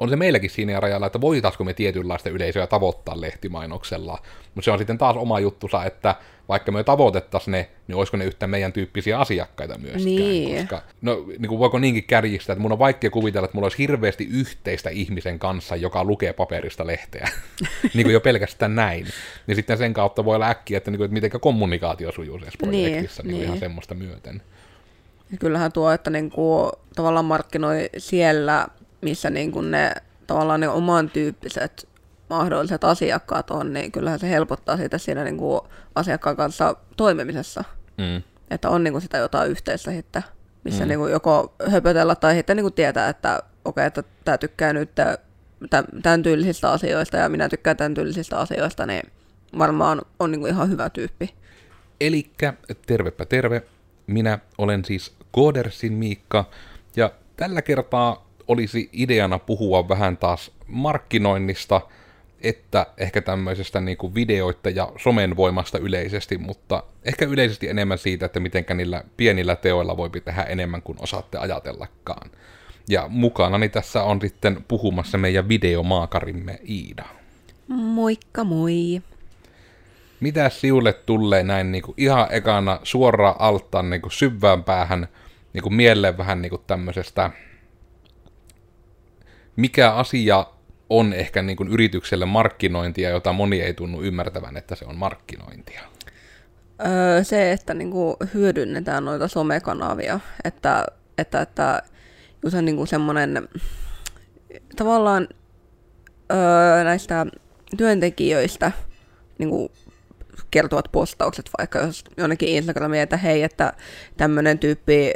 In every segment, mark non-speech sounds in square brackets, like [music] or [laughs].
on se meilläkin siinä rajalla, että voitaisiko me tietynlaista yleisöä tavoittaa lehtimainoksella, mutta se on sitten taas oma juttusa, että vaikka me tavoitettaisiin ne, niin olisiko ne yhtä meidän tyyppisiä asiakkaita myöskään. Niin. Koska, no niin kuin voiko niinkin kärjistää, että mun on vaikea kuvitella, että mulla olisi hirveästi yhteistä ihmisen kanssa, joka lukee paperista lehteä. [laughs] niin kuin jo pelkästään näin. Niin sitten sen kautta voi olla äkkiä, että, niin kuin, että miten kommunikaatio sujuu tässä projektissa niin, niin, niin. ihan semmoista myöten. Kyllähän tuo, että niin kuin, tavallaan markkinoi siellä, missä niin kuin ne tavallaan ne oman tyyppiset mahdolliset asiakkaat on, niin kyllähän se helpottaa sitä siinä niin kuin asiakkaan kanssa toimimisessa. Mm. Että on niin kuin sitä jotain yhteistä sitten, missä mm. niin kuin joko höpötellä tai sitten niin kuin tietää, että okei, okay, että tämä tykkää nyt tämän tyylisistä asioista ja minä tykkään tämän tyylisistä asioista, niin varmaan on niin kuin ihan hyvä tyyppi. Elikkä tervepä terve, minä olen siis Koodersin Miikka, ja tällä kertaa olisi ideana puhua vähän taas markkinoinnista, että ehkä tämmöisestä niin kuin videoita ja somen voimasta yleisesti, mutta ehkä yleisesti enemmän siitä, että miten niillä pienillä teoilla voi tehdä enemmän kuin osaatte ajatellakaan. Ja mukanani tässä on sitten puhumassa meidän videomaakarimme Iida. Moikka moi! Mitä siulle tulee näin niin kuin ihan ekana suoraan alttaan niin kuin syvään päähän niin kuin mieleen vähän niin kuin tämmöisestä, mikä asia on ehkä niin kuin yritykselle markkinointia, jota moni ei tunnu ymmärtävän, että se on markkinointia? Öö, se, että niin kuin hyödynnetään noita somekanavia, että, että, että just on niin kuin semmoinen tavallaan öö, näistä työntekijöistä niin kuin kertovat postaukset vaikka jos jonnekin Instagramiin, että hei, että tämmöinen tyyppi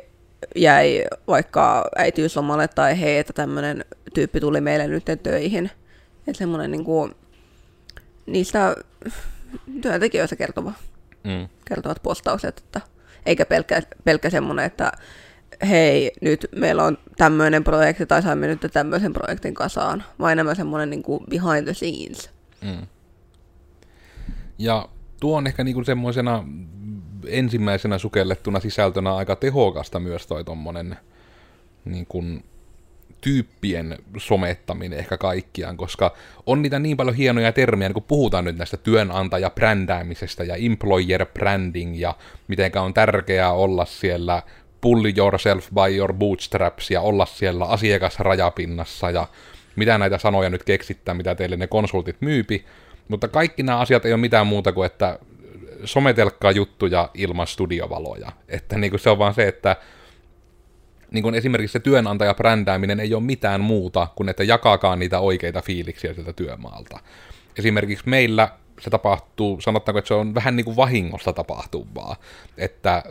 jäi vaikka äitiyslomalle tai hei, että tämmöinen tyyppi tuli meille nyt töihin. Että semmoinen niin kuin, niistä työntekijöistä kertova, mm. kertovat postaukset, että eikä pelkkä, pelkkä semmoinen, että hei, nyt meillä on tämmöinen projekti tai saimme nyt tämmöisen projektin kasaan, vaan enemmän semmoinen niin kuin behind the scenes. Mm. Ja tuo on ehkä niinku semmoisena ensimmäisenä sukellettuna sisältönä aika tehokasta myös toi tommonen niin kuin, tyyppien somettaminen ehkä kaikkiaan, koska on niitä niin paljon hienoja termiä, niin kun puhutaan nyt näistä työnantaja-brändäämisestä ja employer branding ja mitenkä on tärkeää olla siellä pull yourself by your bootstraps ja olla siellä asiakasrajapinnassa ja mitä näitä sanoja nyt keksittää, mitä teille ne konsultit myypi, mutta kaikki nämä asiat ei ole mitään muuta kuin, että sometelkkaa juttuja ilman studiovaloja. Että niin kuin se on vaan se, että niin kuin esimerkiksi se työnantajabrändääminen ei ole mitään muuta kuin, että jakaakaan niitä oikeita fiiliksiä sieltä työmaalta. Esimerkiksi meillä se tapahtuu, sanottaako, että se on vähän niin kuin vahingosta tapahtuvaa. Että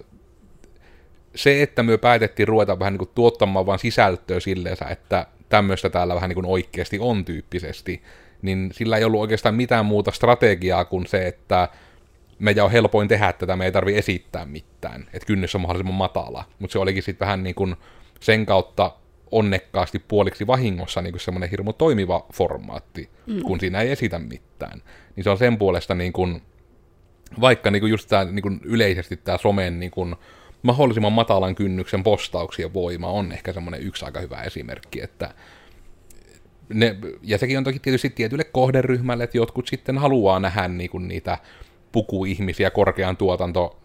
se, että me päätettiin ruveta vähän niin kuin tuottamaan vaan sisältöä silleensä, että tämmöistä täällä vähän niin kuin oikeasti on tyyppisesti, niin sillä ei ollut oikeastaan mitään muuta strategiaa kuin se, että meidän on helpoin tehdä tätä, me ei tarvi esittää mitään, että kynnys on mahdollisimman matala. Mutta se olikin sitten vähän niin kuin sen kautta onnekkaasti puoliksi vahingossa niin kuin semmoinen hirmu toimiva formaatti, mm. kun siinä ei esitä mitään. Niin se on sen puolesta niin kuin, vaikka niin kuin just tämä niin kuin yleisesti tämä somen niin kuin mahdollisimman matalan kynnyksen postauksien voima on ehkä semmoinen yksi aika hyvä esimerkki, että ne, ja sekin on toki tietysti tietylle kohderyhmälle, että jotkut sitten haluaa nähdä niin kuin niitä pukuihmisiä korkean tuotanto,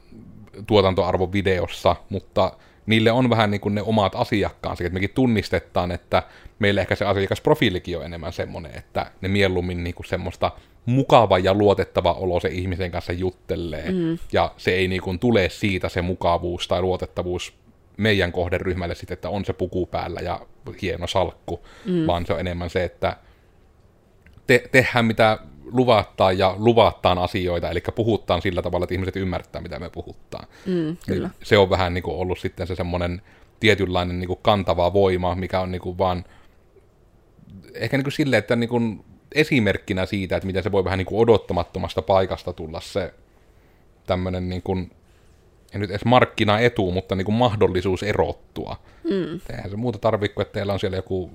tuotantoarvon videossa, mutta niille on vähän niin kuin ne omat asiakkaansa, että mekin tunnistetaan, että meillä ehkä se asiakasprofiilikin on enemmän semmoinen, että ne mieluummin niin kuin semmoista mukava ja luotettava olo se ihmisen kanssa juttelee, mm. ja se ei niin kuin tule siitä se mukavuus tai luotettavuus meidän kohderyhmälle sitten, että on se puku päällä ja hieno salkku, mm. vaan se on enemmän se, että te, tehdään mitä luvattaan ja luvattaan asioita, eli puhuttaan sillä tavalla, että ihmiset ymmärtää, mitä me puhuttaan. Mm, kyllä. Niin se on vähän niin kuin ollut sitten se semmoinen tietynlainen niin kuin kantava voima, mikä on niin kuin vaan ehkä niin kuin silleen, että niin kuin esimerkkinä siitä, että miten se voi vähän niin kuin odottamattomasta paikasta tulla se tämmöinen niin kuin ei nyt edes markkinaetu, mutta niin kuin mahdollisuus erottua. Mm. Eihän se muuta tarvitse kuin, että teillä on siellä joku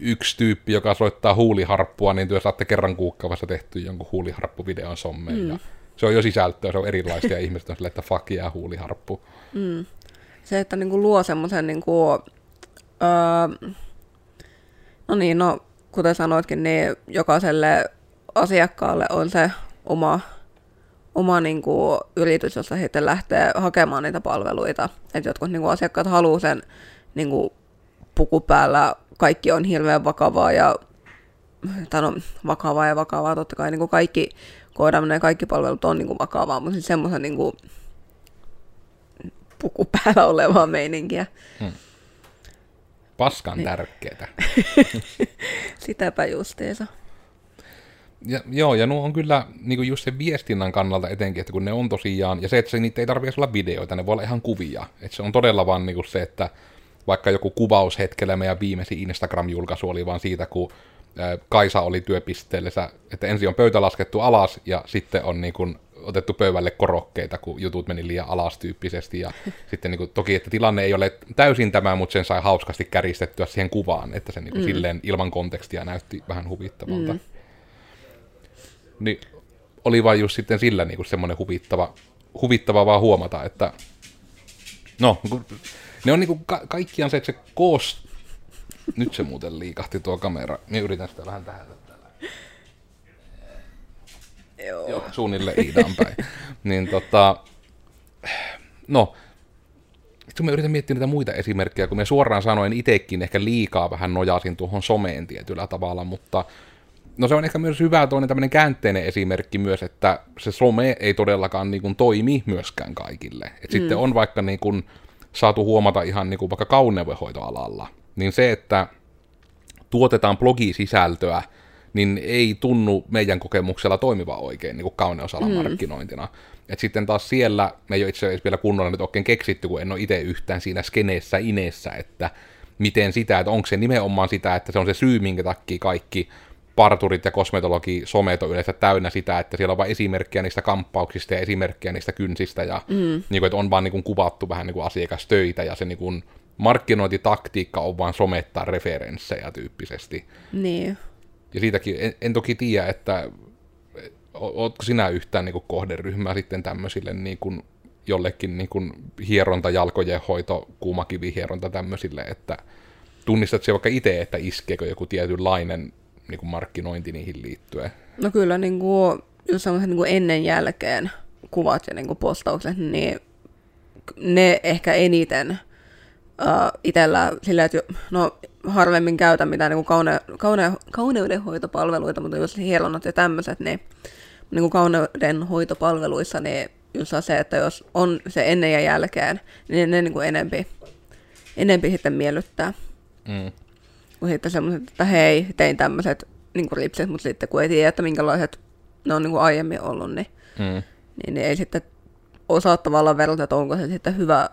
yksi tyyppi, joka soittaa huuliharppua, niin työ saatte kerran kuukaudessa tehty jonkun huuliharppuvideon sommeen. Mm. Ja se on jo sisältöä, se on erilaista ja [laughs] ihmiset on silleen, että fuck yeah, huuliharppu. Mm. Se, että niin kuin luo semmoisen, niin kuin, öö, no niin, no kuten sanoitkin, niin jokaiselle asiakkaalle on se oma, oma niin kuin, yritys, jossa sitten lähtee hakemaan niitä palveluita. Että jotkut niin kuin, asiakkaat haluaa sen niin kuin, puku päällä, kaikki on hirveän vakavaa ja tai no, vakavaa ja vakavaa, totta kai niin kuin kaikki koodaaminen ja kaikki palvelut on niin kuin vakavaa, mutta siis semmoisen niin kuin, puku päällä olevaa meininkiä. Hmm. Paskan niin. tärkeetä. [laughs] Sitäpä justiinsa. Ja, joo, ja nuo on kyllä niin kuin just sen viestinnän kannalta etenkin, että kun ne on tosiaan, ja se, että se, niitä ei tarvitse olla videoita, ne voi olla ihan kuvia. Että se on todella vaan niin kuin se, että vaikka joku kuvaus hetkellä meidän viimeisin Instagram-julkaisu oli vaan siitä, kun Kaisa oli työpisteellessä, että ensin on pöytä laskettu alas ja sitten on niin kuin otettu pöydälle korokkeita, kun jutut meni liian alas tyyppisesti. Ja [laughs] sitten niin kuin, toki, että tilanne ei ole täysin tämä, mutta sen sai hauskasti käristettyä siihen kuvaan, että se niin kuin, mm. silleen ilman kontekstia näytti vähän huvittavalta. Mm. Niin oli vain just sitten sillä niin kuin semmoinen huvittava, huvittava vaan huomata, että no, ne on niin kuin ka- kaikkiaan se, että se koos... Nyt se muuten liikahti tuo kamera. Niin yritän sitä vähän tähän. Joo. Joo, suunnilleen Iidan päin. [laughs] niin tota, no, sitten mä yritän miettiä niitä muita esimerkkejä, kun me suoraan sanoen itsekin ehkä liikaa vähän nojasin tuohon someen tietyllä tavalla, mutta no se on ehkä myös hyvä toinen tämmöinen käänteinen esimerkki myös, että se some ei todellakaan niin kuin toimi myöskään kaikille. Et mm. Sitten on vaikka niin kuin saatu huomata ihan niin kuin vaikka kauneudenhoitoalalla, niin se, että tuotetaan blogisisältöä, niin ei tunnu meidän kokemuksella toimiva oikein niin kuin kauneusalan mm. markkinointina. Et sitten taas siellä me ei ole itse asiassa vielä kunnolla nyt oikein keksitty, kun en ole itse yhtään siinä skeneessä ineessä, että miten sitä, että onko se nimenomaan sitä, että se on se syy, minkä takia kaikki parturit ja kosmetologi somet on yleensä täynnä sitä, että siellä on vain esimerkkejä niistä kamppauksista ja esimerkkejä niistä kynsistä ja mm. niin kuin, että on vaan niin kuin, kuvattu vähän niin kuin asiakastöitä ja se niin kuin, markkinointitaktiikka on vaan somettaa referenssejä tyyppisesti. Niin. Ja siitäkin en, en toki tiedä, että ootko sinä yhtään niin kuin kohderyhmää sitten tämmöisille niin kuin jollekin niin kuin hieronta, jalkojen hoito, kuumakivihieronta tämmöisille, että tunnistat vaikka itse, että iskeekö joku tietynlainen niin kuin markkinointi niihin liittyen? No kyllä, niin kuin, just semmoiset niin kuin ennen jälkeen kuvat ja niin kuin postaukset, niin ne ehkä eniten uh, itsellä sillä, että no harvemmin käytän mitään niin kuin kaune, kaune, kauneudenhoitopalveluita, mutta jos hieronnat ja tämmöiset, niin, niin kuin kauneudenhoitopalveluissa, niin just se, että jos on se ennen ja jälkeen, niin ne niin kuin enempi, enempi sitten miellyttää. Mm. Kun sitten semmoiset, että hei, tein tämmöiset niin kuin ripset, mutta sitten kun ei tiedä, että minkälaiset ne on niin kuin aiemmin ollut, niin, mm. niin, niin ei sitten osaa tavallaan verrata, että onko se sitten hyvä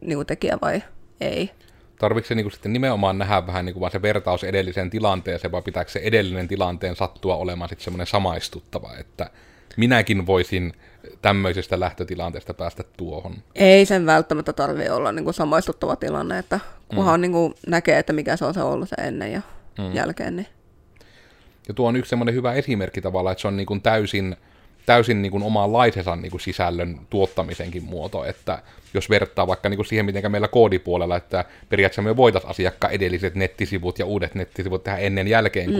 niin kuin tekijä vai ei. Tarvitse se niin kuin sitten nimenomaan nähdä vähän niin kuin vaan se vertaus edelliseen tilanteeseen, vai pitääkö se edellinen tilanteen sattua olemaan sitten semmoinen samaistuttava, että minäkin voisin tämmöisestä lähtötilanteesta päästä tuohon. Ei sen välttämättä tarvitse olla niin kuin samaistuttava tilanne, että kunhan mm. niin kuin näkee, että mikä se on se ollut se ennen ja mm. jälkeen. Niin. Ja tuo on yksi semmoinen hyvä esimerkki tavallaan, että se on niin kuin täysin, täysin niin kuin omanlaisensa niin kuin sisällön tuottamisenkin muoto, että jos vertaa vaikka niin kuin siihen, miten meillä koodipuolella, että periaatteessa me voitaisiin asiakkaan edelliset nettisivut ja uudet nettisivut tehdä ennen jälkeen mm.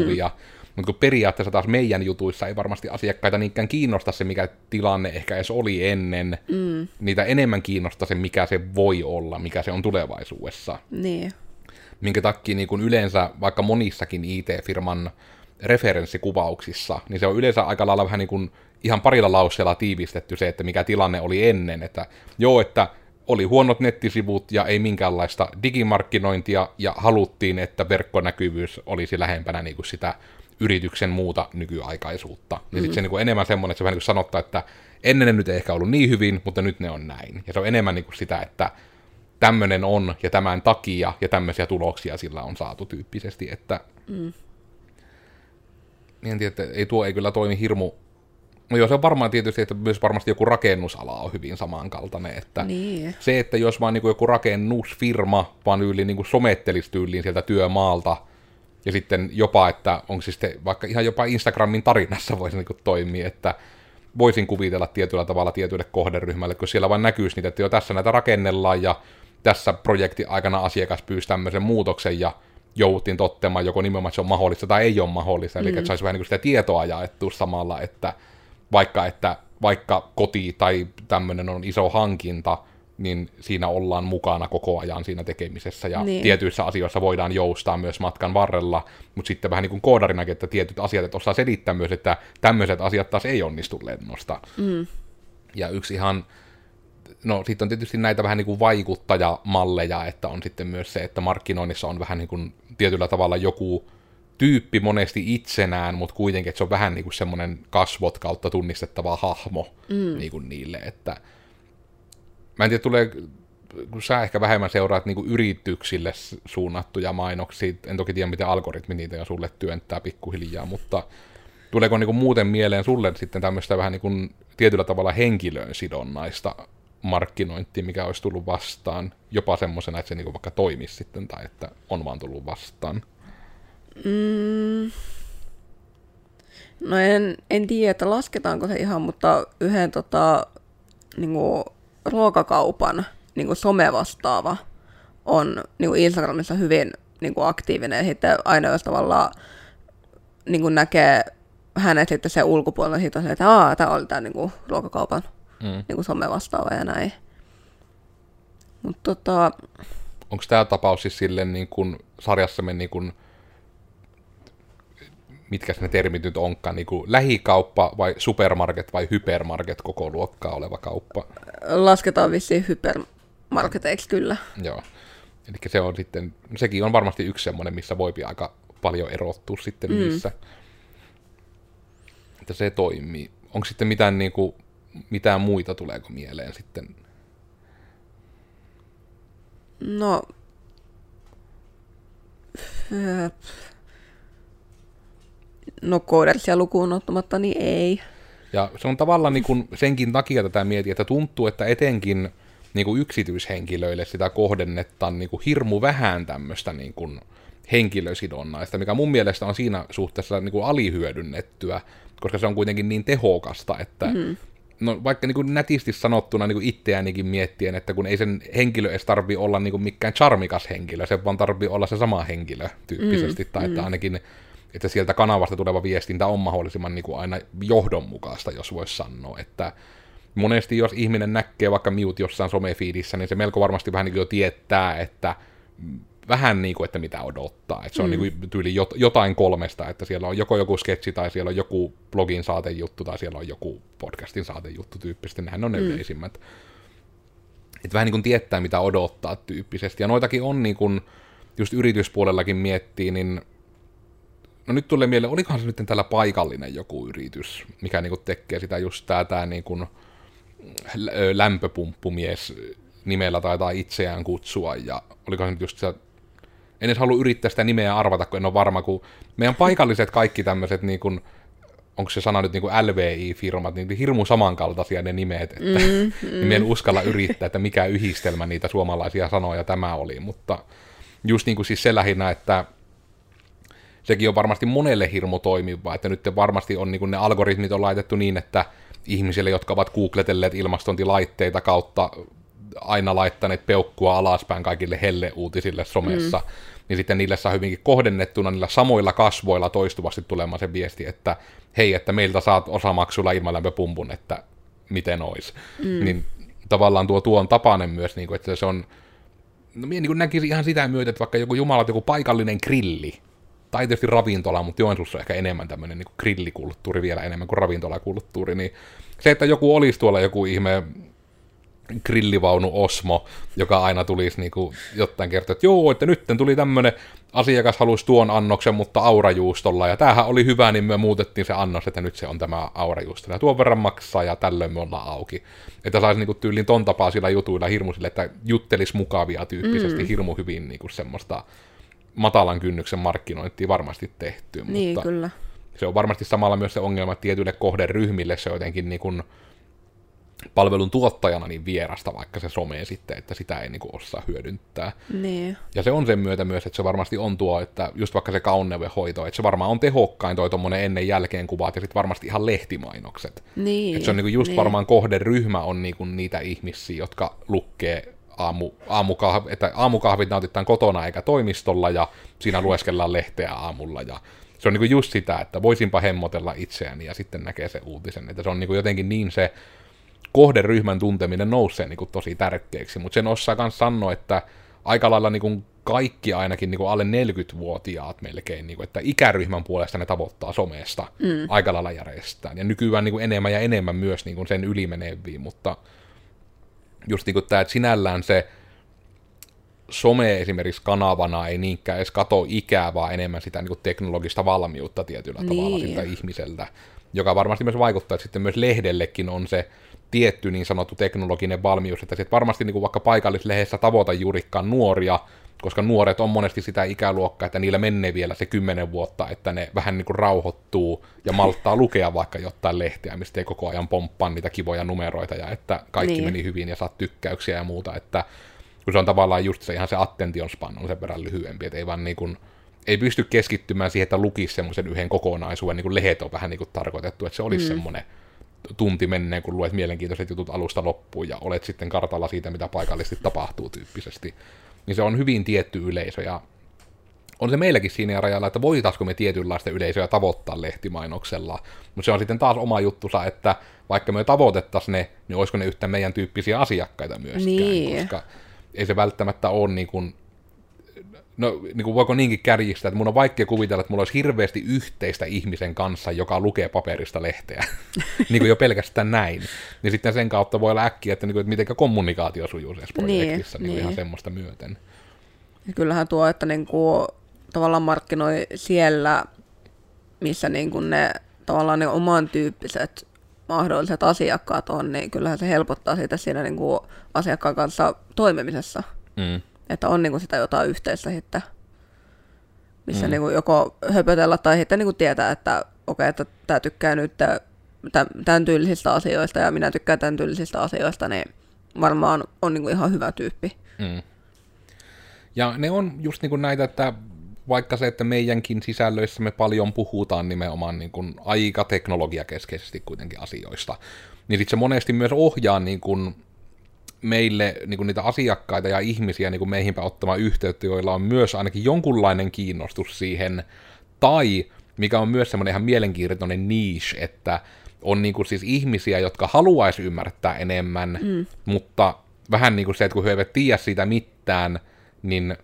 Mutta kun periaatteessa taas meidän jutuissa ei varmasti asiakkaita niinkään kiinnosta se, mikä tilanne ehkä edes oli ennen. Mm. Niitä enemmän kiinnostaa se, mikä se voi olla, mikä se on tulevaisuudessa. Niin. Minkä takia niin kun yleensä vaikka monissakin IT-firman referenssikuvauksissa, niin se on yleensä aika lailla vähän niin kuin ihan parilla lauseella tiivistetty se, että mikä tilanne oli ennen. Että joo, että oli huonot nettisivut ja ei minkäänlaista digimarkkinointia ja haluttiin, että verkkonäkyvyys olisi lähempänä niin kuin sitä yrityksen muuta nykyaikaisuutta. Ja mm. sitten se niin kuin enemmän semmoinen, että se vähän niin kuin sanottaa, että ennen ne nyt ei ehkä ollut niin hyvin, mutta nyt ne on näin. Ja se on enemmän niin kuin sitä, että tämmöinen on ja tämän takia ja tämmöisiä tuloksia sillä on saatu tyyppisesti, että mm. en tiedä, että ei tuo ei kyllä toimi hirmu No joo, se on varmaan tietysti, että myös varmasti joku rakennusala on hyvin samankaltainen. Että niin. Se, että jos vaan niin kuin joku rakennusfirma vaan yli niin kuin somettelisi tyyliin sieltä työmaalta, ja sitten jopa, että onko siis te, vaikka ihan jopa Instagramin tarinassa [laughs] voisi niin toimia, että voisin kuvitella tietyllä tavalla tietylle kohderyhmälle, kun siellä vain näkyisi niitä, että jo tässä näitä rakennellaan ja tässä projekti aikana asiakas pyysi tämmöisen muutoksen ja jouduttiin toteamaan joko nimenomaan, että se on mahdollista tai ei ole mahdollista, eli mm. että saisi vähän niin kuin sitä tietoa jaettua samalla, että vaikka, että vaikka koti tai tämmöinen on iso hankinta, niin siinä ollaan mukana koko ajan siinä tekemisessä, ja niin. tietyissä asioissa voidaan joustaa myös matkan varrella, mutta sitten vähän niin kuin koodarinakin, että tietyt asiat, että osaa selittää myös, että tämmöiset asiat taas ei onnistu lennosta. Mm. Ja yksi ihan, no sitten on tietysti näitä vähän niin kuin vaikuttajamalleja, että on sitten myös se, että markkinoinnissa on vähän niin kuin tietyllä tavalla joku tyyppi monesti itsenään, mutta kuitenkin, että se on vähän niin kuin semmoinen kasvot kautta tunnistettava hahmo mm. niin kuin niille, että mä en tiedä, tulee, kun sä ehkä vähemmän seuraat niin kuin yrityksille suunnattuja mainoksia, en toki tiedä, miten algoritmi niitä ja sulle työntää pikkuhiljaa, mutta tuleeko niin kuin muuten mieleen sulle sitten tämmöistä vähän niin kuin tietyllä tavalla henkilöön sidonnaista markkinointia, mikä olisi tullut vastaan, jopa semmoisena, että se niin vaikka toimisi sitten, tai että on vaan tullut vastaan? Mm. No en, en tiedä, että lasketaanko se ihan, mutta yhden tota, niin kuin, ruokakaupan niin kuin somevastaava on niin kuin Instagramissa hyvin niin kuin aktiivinen. Ja sitten aina jos tavallaan niin kuin näkee hänet sitten se ulkopuolella, siitä se, että Aa, tämä oli tämä niin kuin, ruokakaupan mm. niin kuin somevastaava ja näin. Mutta tota... Onko tämä tapaus siis silleen niin kuin sarjassamme niin kuin mitkä ne termit nyt onkaan, niin kuin lähikauppa vai supermarket vai hypermarket koko luokkaa oleva kauppa? Lasketaan vissiin hypermarketeiksi kyllä. Joo. Eli se on sitten, sekin on varmasti yksi semmoinen, missä voi aika paljon erottua sitten mm. niissä. Että se toimii. Onko sitten mitään, niin kuin, mitään muita tuleeko mieleen sitten? No, No koodersia lukuun ottamatta, niin ei. Ja se on tavallaan niin kuin senkin takia tätä mietin, että tuntuu, että etenkin niin kuin yksityishenkilöille sitä kohdennetaan niin kuin hirmu vähän tämmöistä niin kuin henkilösidonnaista, mikä mun mielestä on siinä suhteessa niin kuin alihyödynnettyä, koska se on kuitenkin niin tehokasta, että mm. no, vaikka niin kuin nätisti sanottuna niin kuin itseäänikin miettien, että kun ei sen henkilö edes tarvi olla niin kuin mikään charmikas henkilö, se vaan tarvii olla se sama henkilö tyyppisesti, mm. tai että mm. ainakin että sieltä kanavasta tuleva viestintä on mahdollisimman niin kuin aina johdonmukaista, jos voisi sanoa, että monesti jos ihminen näkee vaikka miut jossain somefiidissä, niin se melko varmasti vähän niin kuin jo tietää, että vähän niin kuin, että mitä odottaa. Että se on mm. niin kuin tyyli jotain kolmesta, että siellä on joko joku sketsi, tai siellä on joku blogin saatejuttu, tai siellä on joku podcastin saatejuttu tyyppisesti. Nehän on ne mm. yleisimmät. Että vähän niin kuin tietää, mitä odottaa tyyppisesti. Ja noitakin on niin kuin, just yrityspuolellakin miettii, niin no nyt tulee mieleen, olikohan se nyt tällä paikallinen joku yritys, mikä niinku tekee sitä just tää, tää niinku lämpöpumppumies nimellä taitaa itseään kutsua, ja olikohan se nyt just se, en edes halua yrittää sitä nimeä arvata, kun en ole varma, kun meidän paikalliset kaikki tämmöiset niin kuin, onko se sana nyt niin kuin LVI-firmat, niin hirmu samankaltaisia ne nimet, että mm, [laughs] mm. niin en uskalla yrittää, että mikä yhdistelmä niitä suomalaisia sanoja tämä oli, mutta just niin kuin siis se lähinnä, että sekin on varmasti monelle hirmu toimiva, että nyt varmasti on niin ne algoritmit on laitettu niin, että ihmisille, jotka ovat googletelleet ilmastointilaitteita kautta aina laittaneet peukkua alaspäin kaikille helle-uutisille somessa, mm. niin sitten niille saa hyvinkin kohdennettuna niillä samoilla kasvoilla toistuvasti tulemaan se viesti, että hei, että meiltä saat osamaksulla ilmalämpöpumpun, että miten ois. Mm. Niin tavallaan tuo tuon tapainen myös, niin kuin, että se on, no minä niin näkisin ihan sitä myötä, että vaikka joku jumalat, joku paikallinen grilli, tai tietysti ravintola, mutta Joensuussa on ehkä enemmän tämmöinen niin grillikulttuuri vielä enemmän kuin ravintolakulttuuri, niin se, että joku olisi tuolla joku ihme grillivaunu Osmo, joka aina tulisi niin kuin jotain kertoa, että joo, että nyt tuli tämmöinen asiakas halusi tuon annoksen, mutta aurajuustolla, ja tämähän oli hyvä, niin me muutettiin se annos, että nyt se on tämä aurajuusto, ja tuon verran maksaa, ja tällöin me ollaan auki. Että saisi niin kuin tyyliin ton tapaisilla jutuilla hirmu sille, että juttelis mukavia tyyppisesti mm. hirmu hyvin niin kuin semmoista matalan kynnyksen markkinointia varmasti tehty. Niin, mutta kyllä. Se on varmasti samalla myös se ongelma, että tietyille kohderyhmille se on jotenkin niin kuin palvelun tuottajana niin vierasta vaikka se some sitten, että sitä ei niin kuin osaa hyödyntää. Niin. Ja se on sen myötä myös, että se varmasti on tuo, että just vaikka se kauneudenhoito, että se varmaan on tehokkain toi tuommoinen ennen jälkeen kuvat ja sitten varmasti ihan lehtimainokset. Niin. Että se on niin kuin just niin. varmaan kohderyhmä on niin kuin niitä ihmisiä, jotka lukkee aamu, aamukahvi, että aamukahvit nautitaan kotona eikä toimistolla ja siinä lueskellaan lehteä aamulla ja se on niin kuin just sitä, että voisinpa hemmotella itseäni ja sitten näkee se uutisen, että se on niin kuin jotenkin niin se kohderyhmän tunteminen nousee niin kuin tosi tärkeäksi, mutta sen osaa myös sanoa, että aika lailla niin kuin kaikki ainakin niin kuin alle 40-vuotiaat melkein, niin kuin, että ikäryhmän puolesta ne tavoittaa somesta mm. aika lailla järjestään. Ja nykyään niin kuin enemmän ja enemmän myös niin kuin sen ylimeneviin, mutta just niin kuin tämä, että sinällään se some esimerkiksi kanavana ei niinkään edes kato ikää, vaan enemmän sitä niin kuin teknologista valmiutta tietyllä niin. tavalla siltä ihmiseltä, joka varmasti myös vaikuttaa, että sitten myös lehdellekin on se tietty niin sanottu teknologinen valmius, että sitten varmasti niin kuin vaikka paikallislehdessä tavoita juurikaan nuoria, koska nuoret on monesti sitä ikäluokkaa, että niillä menee vielä se kymmenen vuotta, että ne vähän niin kuin rauhoittuu ja malttaa [laughs] lukea vaikka jotain lehteä, mistä ei koko ajan pomppaa niitä kivoja numeroita ja että kaikki niin. meni hyvin ja saat tykkäyksiä ja muuta, että kun se on tavallaan just se ihan se attention span on sen verran lyhyempi, että ei vaan niin kuin, ei pysty keskittymään siihen, että lukisi semmoisen yhden kokonaisuuden, niin kuin lehet on vähän niin kuin tarkoitettu, että se olisi mm. semmoinen tunti menneen, kun luet mielenkiintoiset jutut alusta loppuun ja olet sitten kartalla siitä, mitä paikallisesti tapahtuu tyyppisesti. Niin se on hyvin tietty yleisö ja on se meilläkin siinä rajalla, että voitaisiko me tietynlaista yleisöä tavoittaa lehtimainoksella, mutta se on sitten taas oma juttusa, että vaikka me tavoitettaisiin ne, niin olisiko ne yhtä meidän tyyppisiä asiakkaita myöskään, niin. koska ei se välttämättä ole niin kuin no niin kuin voiko niinkin kärjistää, että mun on vaikea kuvitella, että mulla olisi hirveästi yhteistä ihmisen kanssa, joka lukee paperista lehteä. [laughs] niin kuin jo pelkästään näin. Niin sitten sen kautta voi olla äkkiä, että, niin kuin, että miten kommunikaatio sujuu tässä projektissa niin, niin, niin. ihan semmoista myöten. Ja kyllähän tuo, että niin kuin, tavallaan markkinoi siellä, missä niin kuin ne tavallaan ne oman tyyppiset mahdolliset asiakkaat on, niin kyllähän se helpottaa sitä siinä niin kuin asiakkaan kanssa toimimisessa. Mm. Että on niinku sitä jotain yhteistä sitten, missä mm. niinku joko höpötellä tai sitten niinku tietää, että okei, okay, että tämä tykkää nyt tämän tyylisistä asioista ja minä tykkään tämän tyylisistä asioista, niin varmaan on niinku ihan hyvä tyyppi. Mm. Ja ne on just niinku näitä, että vaikka se, että meidänkin sisällöissä me paljon puhutaan nimenomaan niin kuin aika teknologiakeskeisesti kuitenkin asioista, niin sitten se monesti myös ohjaa niin kuin meille niin kuin niitä asiakkaita ja ihmisiä niin kuin meihinpä ottamaan yhteyttä, joilla on myös ainakin jonkunlainen kiinnostus siihen, tai mikä on myös semmoinen ihan mielenkiintoinen niche, että on niin kuin siis ihmisiä, jotka haluaisi ymmärtää enemmän, mm. mutta vähän niin kuin se, että kun he eivät tiedä siitä mitään, niin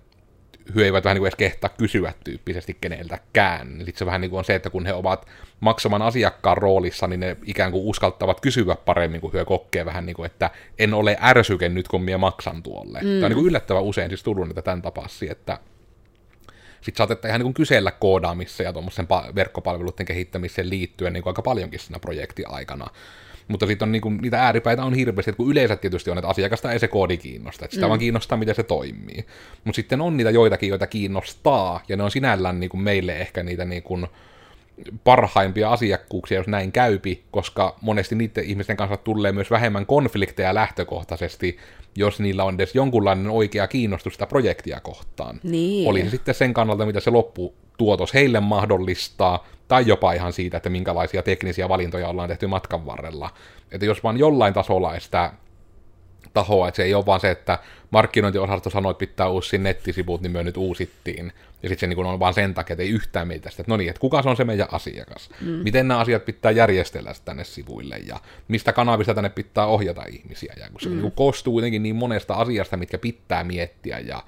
he eivät vähän niin kuin edes kehtaa kysyä tyyppisesti keneltäkään. Sitten se vähän niin kuin on se, että kun he ovat maksaman asiakkaan roolissa, niin ne ikään kuin uskaltavat kysyä paremmin, kun he kokee vähän niin kuin, että en ole ärsyke nyt, kun minä maksan tuolle. Mm. Tämä on niin kuin yllättävän usein siis tullut niitä tämän tapaisia, että sitten saatetaan ihan niin kuin kysellä koodaamissa ja tuommoisen verkkopalveluiden kehittämiseen liittyen niin kuin aika paljonkin siinä projektin aikana. Mutta sitten on niinku, niitä ääripäitä on hirveästi, että kun yleensä tietysti on, että asiakasta ei se koodi kiinnosta, että sitä mm. vaan kiinnostaa, miten se toimii. Mutta sitten on niitä joitakin, joita kiinnostaa, ja ne on sinällään niinku meille ehkä niitä niinku parhaimpia asiakkuuksia, jos näin käypi, koska monesti niiden ihmisten kanssa tulee myös vähemmän konflikteja lähtökohtaisesti, jos niillä on edes jonkunlainen oikea kiinnostus sitä projektia kohtaan. Niin. Oli se sitten sen kannalta, mitä se lopputuotos heille mahdollistaa, tai jopa ihan siitä, että minkälaisia teknisiä valintoja ollaan tehty matkan varrella. Että jos vaan jollain tasolla sitä tahoa, että se ei ole vaan se, että markkinointiosasto sanoi, että pitää uusi nettisivut, niin me nyt uusittiin. Ja sitten se niin on vaan sen takia, että ei yhtään meitä sitä, että no niin, että kuka se on se meidän asiakas? Mm. Miten nämä asiat pitää järjestellä tänne sivuille ja mistä kanavista tänne pitää ohjata ihmisiä. Ja kun se mm. niin koostuu kuitenkin niin monesta asiasta, mitkä pitää miettiä ja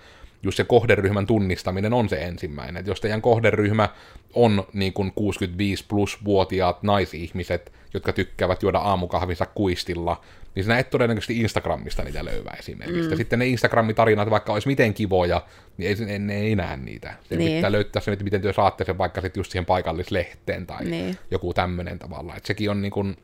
just se kohderyhmän tunnistaminen on se ensimmäinen. Että jos teidän kohderyhmä on niin kuin 65 plus vuotiaat naisihmiset, jotka tykkäävät juoda aamukahvinsa kuistilla, niin sinä et todennäköisesti Instagramista niitä löyvää esimerkiksi. Mm. Sitten ne Instagram-tarinat, vaikka olisi miten kivoja, niin ei, ne ei näe niitä. Se niin. pitää löytää se, miten te saatte sen vaikka sitten just siihen paikallislehteen tai niin. joku tämmöinen tavalla. Että sekin on niin kuin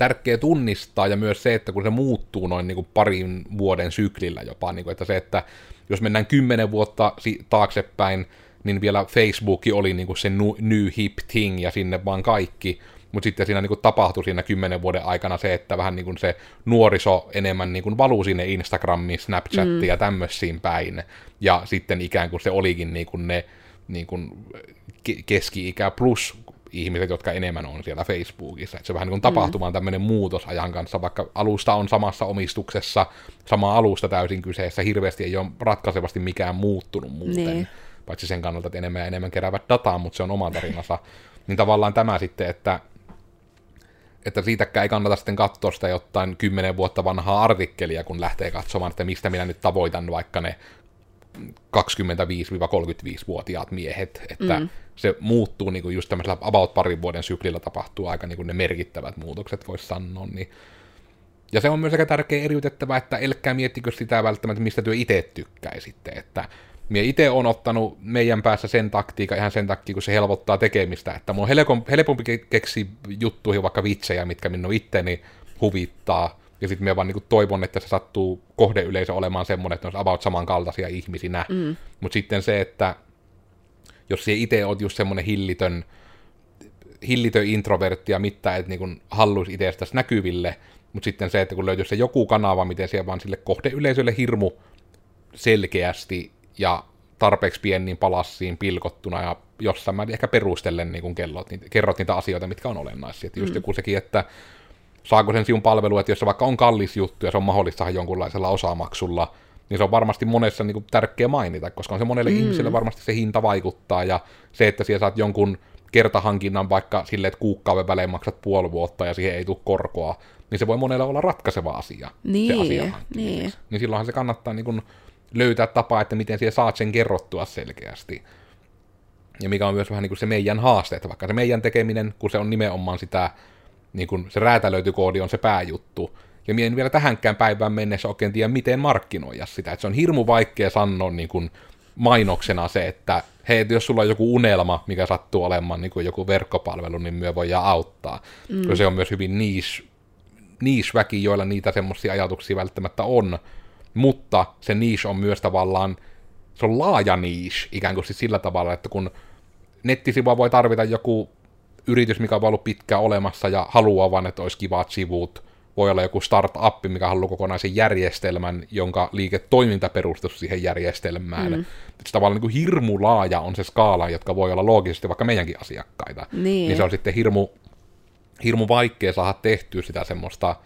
tärkeä tunnistaa, ja myös se, että kun se muuttuu noin niin kuin parin vuoden syklillä jopa, niin kuin, että se, että jos mennään kymmenen vuotta taaksepäin, niin vielä Facebook oli niin kuin se new hip thing, ja sinne vaan kaikki, mutta sitten siinä niin kuin tapahtui siinä kymmenen vuoden aikana se, että vähän niin kuin se nuoriso enemmän niin kuin valuu sinne Instagramiin, Snapchattiin mm. ja tämmöisiin päin, ja sitten ikään kuin se olikin niin kuin ne niin kuin keski-ikä plus ihmiset, jotka enemmän on siellä Facebookissa. Että se vähän niin kuin tapahtumaan mm. tämmöinen muutos ajan kanssa, vaikka alusta on samassa omistuksessa, sama alusta täysin kyseessä, hirveästi ei ole ratkaisevasti mikään muuttunut muuten. Niin. Paitsi sen kannalta, että enemmän ja enemmän keräävät dataa, mutta se on oma tarinansa. niin tavallaan tämä sitten, että että siitäkään ei kannata sitten katsoa sitä jotain kymmenen vuotta vanhaa artikkelia, kun lähtee katsomaan, että mistä minä nyt tavoitan vaikka ne 25-35-vuotiaat miehet, että mm. se muuttuu niin kuin just tämmöisellä about parin vuoden syklillä tapahtuu aika niin kuin ne merkittävät muutokset, voisi sanoa, niin ja se on myös aika tärkeä eriytettävä, että älkää miettikö sitä välttämättä, mistä työ itse tykkäisitte, että Mie itse on ottanut meidän päässä sen taktiikan ihan sen takia, kun se helpottaa tekemistä, että mun on helpompi keksiä juttuihin vaikka vitsejä, mitkä minun itteni huvittaa, ja sitten minä vaan niin toivon, että se sattuu kohdeyleisö olemaan semmoinen, että ne on about samankaltaisia ihmisinä. Mm. Mutta sitten se, että jos se itse oot just semmoinen hillitön, hillitön introvertti ja mitä et niin halluisi itsestäsi näkyville, mutta sitten se, että kun löytyy se joku kanava, miten siellä vaan sille kohdeyleisölle hirmu selkeästi ja tarpeeksi pieniin palassiin pilkottuna ja jossain määrin ehkä perustellen niin kun kellot, niin, kerrot niitä asioita, mitkä on olennaisia. Että just mm. joku sekin, että saako sen sinun palvelu, että jos se vaikka on kallis juttu ja se on mahdollista jonkunlaisella osamaksulla, niin se on varmasti monessa niin kuin, tärkeä mainita, koska on se monelle mm. ihmiselle varmasti se hinta vaikuttaa, ja se, että siellä saat jonkun kertahankinnan vaikka silleen, että kuukauden välein maksat puoli vuotta ja siihen ei tule korkoa, niin se voi monelle olla ratkaiseva asia, niin, se asia niin. niin silloinhan se kannattaa niin kuin, löytää tapaa, että miten siellä saat sen kerrottua selkeästi. Ja mikä on myös vähän niin kuin se meidän haaste, että vaikka se meidän tekeminen, kun se on nimenomaan sitä, niin kuin se räätälöity koodi on se pääjuttu, ja minä en vielä tähänkään päivään mennessä oikein tiedä, miten markkinoida sitä. Että se on hirmu vaikea sanoa niin kuin mainoksena se, että hei, jos sulla on joku unelma, mikä sattuu olemaan niin kuin joku verkkopalvelu, niin myö voidaan auttaa. Mm. se on myös hyvin niis, niis väki, joilla niitä semmoisia ajatuksia välttämättä on, mutta se niche on myös tavallaan, se on laaja niche ikään kuin siis sillä tavalla, että kun nettisivua voi tarvita joku yritys, mikä on ollut pitkään olemassa ja haluaa vaan, että olisi kivat sivut, voi olla joku startup, mikä haluaa kokonaisen järjestelmän, jonka liiketoiminta perustuu siihen järjestelmään. Mm. Se tavallaan niin kuin hirmu laaja on se skaala, jotka voi olla loogisesti vaikka meidänkin asiakkaita. Niin, niin se on sitten hirmu, hirmu vaikea saada tehtyä sitä semmoista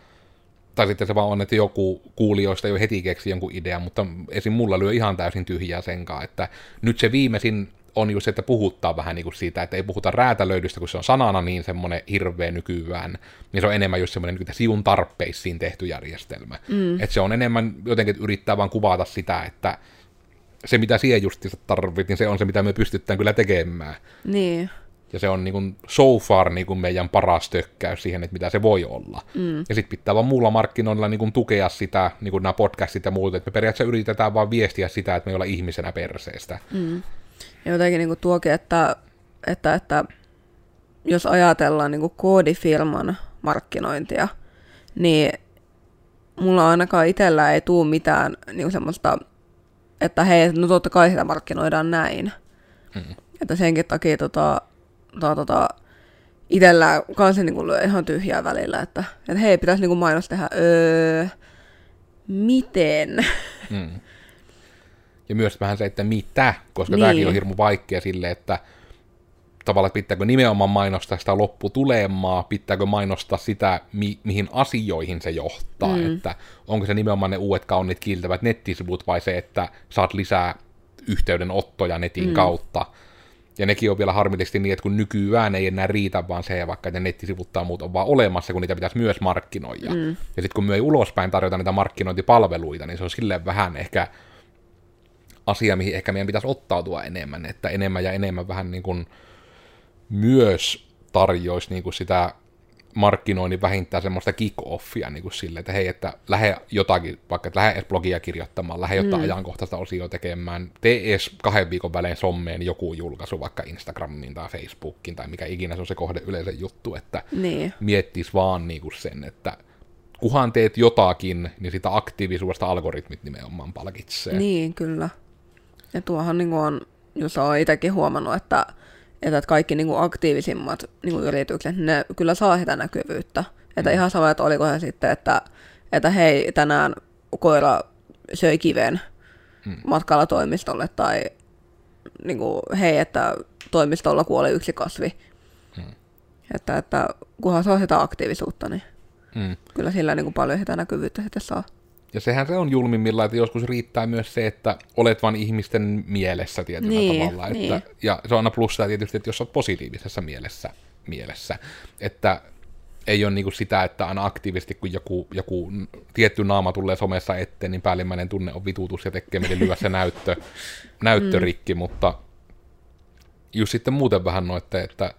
tai sitten se vaan on, että joku kuulijoista jo heti keksi jonkun idean, mutta esim. mulla lyö ihan täysin tyhjää senkaan, että nyt se viimeisin on just se, että puhuttaa vähän niin kuin siitä, että ei puhuta räätälöidystä, kun se on sanana niin semmoinen hirveä nykyään, niin se on enemmän just semmoinen niin siun tarpeisiin tehty järjestelmä. Mm. Että se on enemmän jotenkin, että yrittää vaan kuvata sitä, että se mitä siihen justiinsa tarvit, niin se on se, mitä me pystytään kyllä tekemään. Niin. Ja se on niin kuin so far niin kuin meidän paras tökkäys siihen, että mitä se voi olla. Mm. Ja sitten pitää vaan muulla markkinoilla niin kuin tukea sitä, niin kuin nämä podcastit ja muut, että me periaatteessa yritetään vaan viestiä sitä, että me ei olla ihmisenä perseestä. Mm. Ja jotenkin niin kuin tuokin, että, että, että jos ajatellaan niin kuin koodifirman markkinointia, niin mulla ainakaan itsellä ei tule mitään niin semmoista, että hei, no totta kai sitä markkinoidaan näin. Mm. Että senkin takia tota, tota, tota, itsellä kanssa niin kuin ihan tyhjää välillä, että, että hei, pitäisi niin kuin mainos tehdä, öö, miten? Mm. Ja myös vähän se, että mitä, koska niin. tämäkin on hirmu vaikea sille, että tavallaan pitääkö nimenomaan mainostaa sitä lopputulemaa, pitääkö mainostaa sitä, mi- mihin asioihin se johtaa, mm. että onko se nimenomaan ne uudet kauniit kiiltävät nettisivut vai se, että saat lisää yhteydenottoja netin mm. kautta, ja nekin on vielä harmillisesti niin, että kun nykyään ei enää riitä vaan se, vaikka että nettisivut tai muut on vaan olemassa, kun niitä pitäisi myös markkinoida. Mm. Ja sitten kun me ei ulospäin tarjota niitä markkinointipalveluita, niin se on silleen vähän ehkä asia, mihin ehkä meidän pitäisi ottautua enemmän, että enemmän ja enemmän vähän niin kuin myös tarjoisi niin kuin sitä markkinoinnin vähintään semmoista kick-offia niin kuin sille, että hei, että lähde jotakin, vaikka että lähde edes blogia kirjoittamaan, lähde jotain mm. ajankohtaista osioa tekemään, tee edes kahden viikon välein sommeen joku julkaisu vaikka Instagramiin tai Facebookiin tai mikä ikinä se on se kohde yleisen juttu, että niin. miettis vaan niin kuin sen, että kuhan teet jotakin, niin sitä aktiivisuudesta algoritmit nimenomaan palkitsee. Niin, kyllä. Ja tuohan niin on, jos on itsekin huomannut, että että kaikki niin aktiivisimmat niin yritykset, ne kyllä saa sitä näkyvyyttä. Että mm. ihan sama, että oliko se sitten, että, että hei, tänään koira söi kiven mm. matkalla toimistolle, tai niin kuin, hei, että toimistolla kuoli yksi kasvi. Hmm. Että, että kunhan on sitä aktiivisuutta, niin hmm. kyllä sillä niin kuin paljon sitä näkyvyyttä sitten saa. Ja sehän se on julmimmilla, että joskus riittää myös se, että olet vain ihmisten mielessä tietyllä niin, tavalla. Että, niin. Ja se on aina plussaa tietysti, että jos olet positiivisessa mielessä, mielessä että ei ole niin kuin sitä, että aina aktiivisesti, kun joku, joku tietty naama tulee somessa eteen, niin päällimmäinen tunne on vitutus ja tekee meille lyö se näyttö, [laughs] näyttörikki, mm. mutta just sitten muuten vähän noitte, että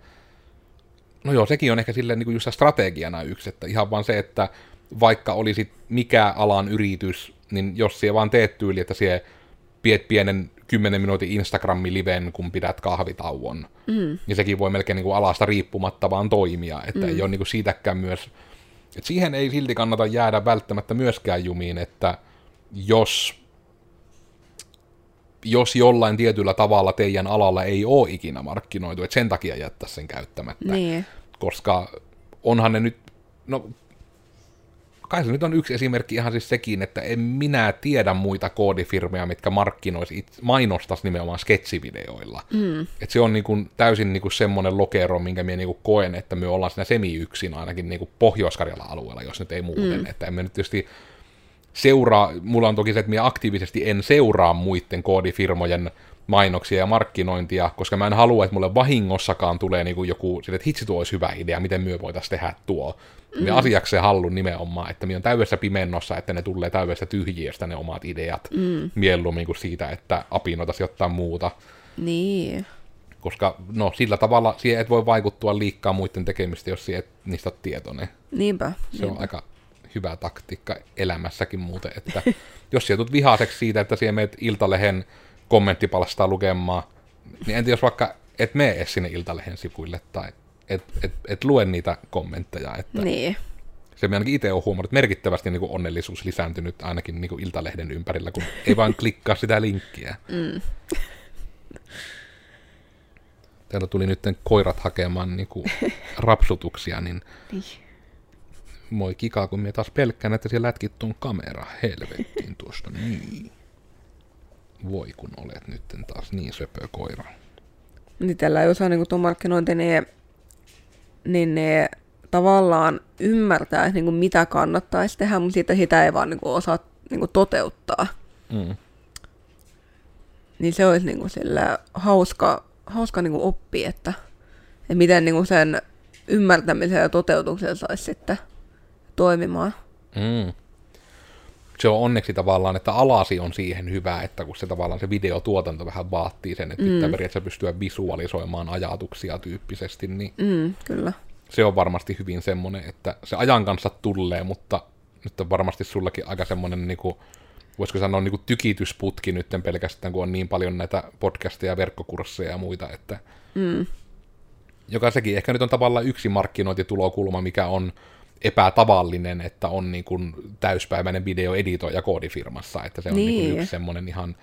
no joo, sekin on ehkä silleen niin kuin just strategiana yksi, että ihan vaan se, että vaikka olisit mikä alan yritys, niin jos siellä vaan teet tyyli, että siellä piet pienen 10 minuutin Instagram-liven, kun pidät kahvitauon, mm. niin sekin voi melkein niin kuin alasta riippumatta vaan toimia, että mm. ei ole niin kuin siitäkään myös, että siihen ei silti kannata jäädä välttämättä myöskään jumiin, että jos jos jollain tietyllä tavalla teidän alalla ei ole ikinä markkinoitu, että sen takia jättää sen käyttämättä. Niin. Koska onhan ne nyt, no kai se nyt on yksi esimerkki ihan siis sekin, että en minä tiedä muita koodifirmeja, mitkä markkinoisi, mainostas nimenomaan sketsivideoilla. Mm. Et se on niinku täysin niinku semmoinen lokero, minkä minä niinku koen, että me ollaan siinä semi-yksin ainakin niinku pohjois alueella, jos nyt ei muuten. Mm. Että emme nyt tietysti seuraa, mulla on toki se, että minä aktiivisesti en seuraa muiden koodifirmojen mainoksia ja markkinointia, koska mä en halua, että mulle vahingossakaan tulee niinku joku, että hitsi tuo olisi hyvä idea, miten myö voitaisiin tehdä tuo. Mm. Asiakseen hallun nimenomaan, että minä on täydessä pimennossa, että ne tulee täydessä tyhjiöstä ne omat ideat, mm. mieluummin kuin siitä, että apinoitaisi jotain muuta. Niin. Koska no sillä tavalla siihen et voi vaikuttua liikkaa muiden tekemistä, jos et niistä ole tietoinen. Niinpä. Se niinpä. on aika hyvä taktiikka elämässäkin muuten, että [laughs] jos sieltä vihaseksi siitä, että siellä meet Iltalehen kommenttipalstaa lukemaan, niin en tiedä, jos vaikka et mene edes sinne Iltalehen sivuille tai et, et, et lue niitä kommentteja. Että niin. Se ainakin itse olen huomannut, että merkittävästi niin kuin onnellisuus lisääntynyt ainakin niin kuin Iltalehden ympärillä, kun [laughs] ei vaan klikkaa sitä linkkiä. Mm. Täällä tuli nyt koirat hakemaan niin kuin [laughs] rapsutuksia, niin, niin moi kikaa, kun me taas pelkkään, että siellä lätkit tuon kamera helvettiin tuosta. Niin. Voi kun olet nyt taas niin söpö koira. Niin tällä ei osaa niin tuon markkinointi, niin, niin ne tavallaan ymmärtää, niin kuin mitä kannattaisi tehdä, mutta siitä sitä ei vaan niin kuin osaa niin kuin toteuttaa. Mm. Niin se olisi niin kuin sillä hauska, hauska niin kuin oppi, että, että miten niin kuin sen ymmärtämisen ja toteutuksen saisi sitten toimimaan. Mm. Se on onneksi tavallaan, että alasi on siihen hyvä, että kun se tavallaan se videotuotanto vähän vaatii sen, että mm. pitää periaatteessa pystyä visualisoimaan ajatuksia tyyppisesti, niin mm, kyllä. se on varmasti hyvin semmoinen, että se ajan kanssa tulee, mutta nyt on varmasti sullakin aika semmoinen, niin kuin, voisiko sanoa niin kuin tykitysputki nyt pelkästään, kun on niin paljon näitä podcasteja, verkkokursseja ja muita, että mm. joka sekin ehkä nyt on tavallaan yksi markkinointitulokulma, mikä on epätavallinen, että on niin kuin täyspäiväinen videoeditoija koodifirmassa, että se on niin. Niin kuin yksi semmoinen ihan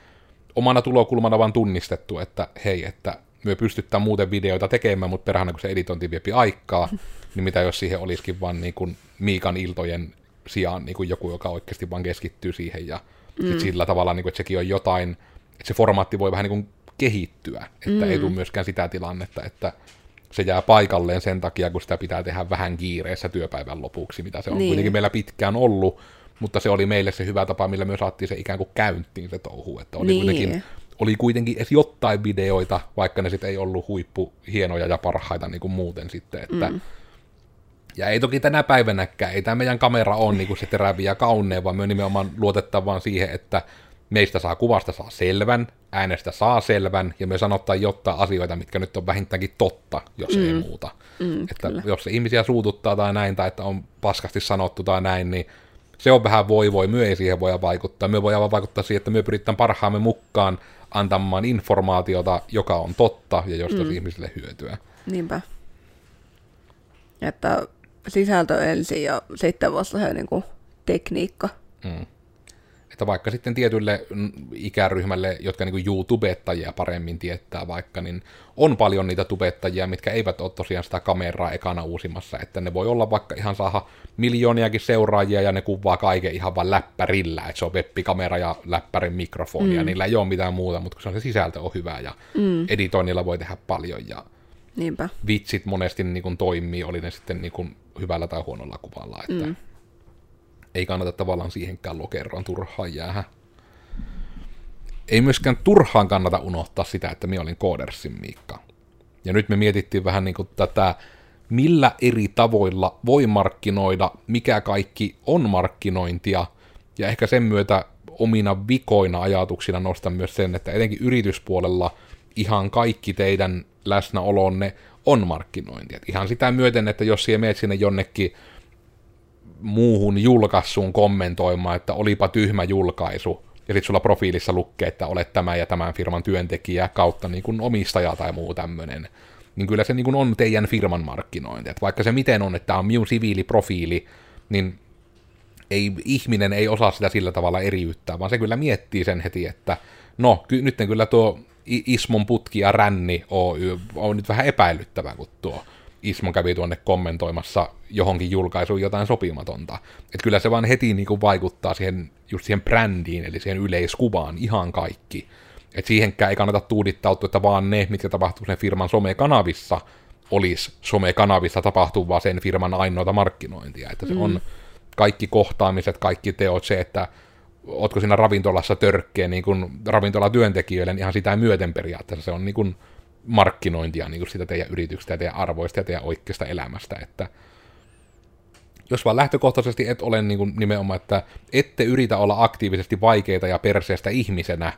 omana tulokulmana vaan tunnistettu, että hei, että me pystytään muuten videoita tekemään, mutta perhana kun se editointi viepi aikaa, [laughs] niin mitä jos siihen olisikin vaan niin kuin Miikan iltojen sijaan niin kuin joku, joka oikeasti vaan keskittyy siihen ja mm. sillä tavalla, niin kuin, että sekin on jotain, että se formaatti voi vähän niin kuin kehittyä, että mm. ei tule myöskään sitä tilannetta, että se jää paikalleen sen takia, kun sitä pitää tehdä vähän kiireessä työpäivän lopuksi, mitä se on niin. kuitenkin meillä pitkään ollut, mutta se oli meille se hyvä tapa, millä me saatiin se ikään kuin käyntiin se touhu, että oli, niin. kuitenkin, oli kuitenkin edes jotain videoita, vaikka ne sitten ei ollut huippu hienoja ja parhaita niin kuin muuten sitten, että mm. Ja ei toki tänä päivänäkään, ei tämä meidän kamera ole niin kuin se teräviä ja kauneen, vaan me nimenomaan luotettavaan siihen, että meistä saa kuvasta saa selvän, äänestä saa selvän, ja me sanottaa jotain asioita, mitkä nyt on vähintäänkin totta, jos mm. ei muuta. Mm, että kyllä. jos se ihmisiä suututtaa tai näin, tai että on paskasti sanottu tai näin, niin se on vähän voi voi, myö ei siihen voi vaikuttaa. Me voidaan vaikuttaa siihen, että me pyritään parhaamme mukaan antamaan informaatiota, joka on totta ja josta mm. ihmisille hyötyä. Niinpä. Että sisältö ensin ja sitten vasta se niin kuin tekniikka. Mm että vaikka sitten tietylle ikäryhmälle, jotka niin YouTubettajia paremmin tietää vaikka, niin on paljon niitä tubettajia, mitkä eivät ole tosiaan sitä kameraa ekana uusimassa, että ne voi olla vaikka ihan saada miljooniakin seuraajia ja ne kuvaa kaiken ihan vain läppärillä, että se on webbikamera ja läppärin mikrofoni mm. ja niillä ei ole mitään muuta, mutta kun se, on se sisältö on hyvä ja mm. editoinnilla voi tehdä paljon ja Niinpä. vitsit monesti niin kuin toimii, oli ne sitten niin kuin hyvällä tai huonolla kuvalla, että mm. Ei kannata tavallaan siihenkään lokeroon turhaan jäädä. Ei myöskään turhaan kannata unohtaa sitä, että minä olin Koodersin Miikka. Ja nyt me mietittiin vähän niin kuin tätä, millä eri tavoilla voi markkinoida, mikä kaikki on markkinointia, ja ehkä sen myötä omina vikoina ajatuksina nostan myös sen, että etenkin yrityspuolella ihan kaikki teidän läsnäolonne on markkinointi. Et ihan sitä myöten, että jos siellä menet sinne jonnekin muuhun julkaisuun kommentoimaan, että olipa tyhmä julkaisu, ja sitten sulla profiilissa lukee, että olet tämä ja tämän firman työntekijä kautta niin kuin omistaja tai muu tämmöinen, niin kyllä se niin kuin on teidän firman markkinointi. Et vaikka se miten on, että tämä on minun siviiliprofiili, niin ei, ihminen ei osaa sitä sillä tavalla eriyttää, vaan se kyllä miettii sen heti, että no, ky- nyt kyllä tuo Ismon putki ja ränni Oy on nyt vähän epäilyttävä, kun tuo Ismo kävi tuonne kommentoimassa johonkin julkaisuun jotain sopimatonta. Että kyllä se vaan heti niin kuin vaikuttaa siihen, just siihen brändiin, eli siihen yleiskuvaan ihan kaikki. Että siihenkään ei kannata tuudittautua, että vaan ne, mitkä tapahtuu sen firman somekanavissa, olisi somekanavissa tapahtuvaa sen firman ainoata markkinointia. Että se mm. on kaikki kohtaamiset, kaikki teot, se, että ootko siinä ravintolassa törkkeen niin kuin ravintolatyöntekijöille, niin ihan sitä myöten periaatteessa se on niin kuin markkinointia niin kuin sitä teidän yrityksestä ja teidän arvoista ja teidän oikeasta elämästä, että jos vaan lähtökohtaisesti et ole niin kuin nimenomaan, että ette yritä olla aktiivisesti vaikeita ja perseestä ihmisenä,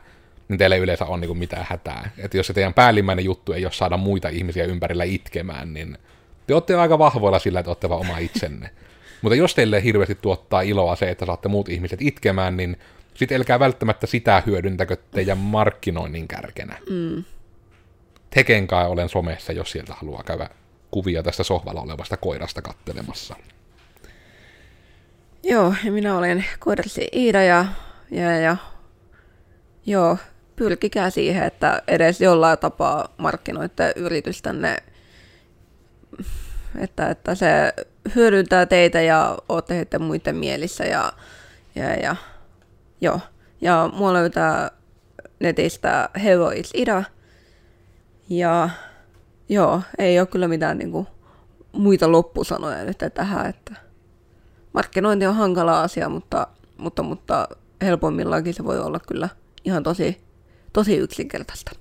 niin teillä ei yleensä ole niin kuin mitään hätää. Että jos se teidän päällimmäinen juttu ei ole saada muita ihmisiä ympärillä itkemään, niin te olette aika vahvoilla sillä, että olette vaan oma itsenne. [laughs] Mutta jos teille hirveästi tuottaa iloa se, että saatte muut ihmiset itkemään, niin sitten älkää välttämättä sitä hyödyntäkö teidän markkinoinnin kärkenä. Mm. Tekenkai olen somessa, jos sieltä haluaa käydä kuvia tästä sohvalla olevasta koirasta kattelemassa. Joo, ja minä olen koirasi Iida ja, ja, ja joo, pyrkikää siihen, että edes jollain tapaa markkinoitte yritystänne, että, että se hyödyntää teitä ja olette heitä muiden mielissä ja, ja, ja joo. Ja mua löytää netistä Hello is Ida. Ja joo, ei ole kyllä mitään niinku muita loppusanoja nyt tähän, että markkinointi on hankala asia, mutta, mutta, mutta helpommillaankin se voi olla kyllä ihan tosi, tosi yksinkertaista.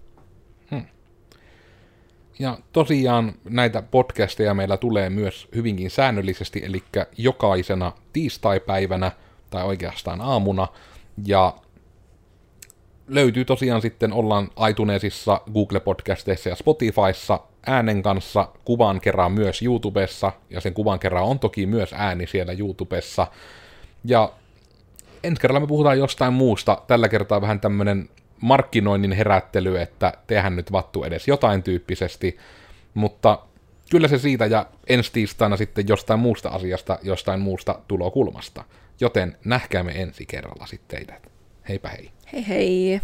Ja tosiaan näitä podcasteja meillä tulee myös hyvinkin säännöllisesti, eli jokaisena tiistaipäivänä tai oikeastaan aamuna. Ja löytyy tosiaan sitten, ollaan iTunesissa, Google Podcasteissa ja Spotifyssa äänen kanssa, kuvan kerran myös YouTubessa, ja sen kuvan kerran on toki myös ääni siellä YouTubessa. Ja ensi kerralla me puhutaan jostain muusta, tällä kertaa vähän tämmönen markkinoinnin herättely, että tehän nyt vattu edes jotain tyyppisesti, mutta kyllä se siitä ja ensi tiistaina sitten jostain muusta asiasta, jostain muusta tulokulmasta. Joten nähkäämme ensi kerralla sitten teidät. Heipä hei. Hei hei.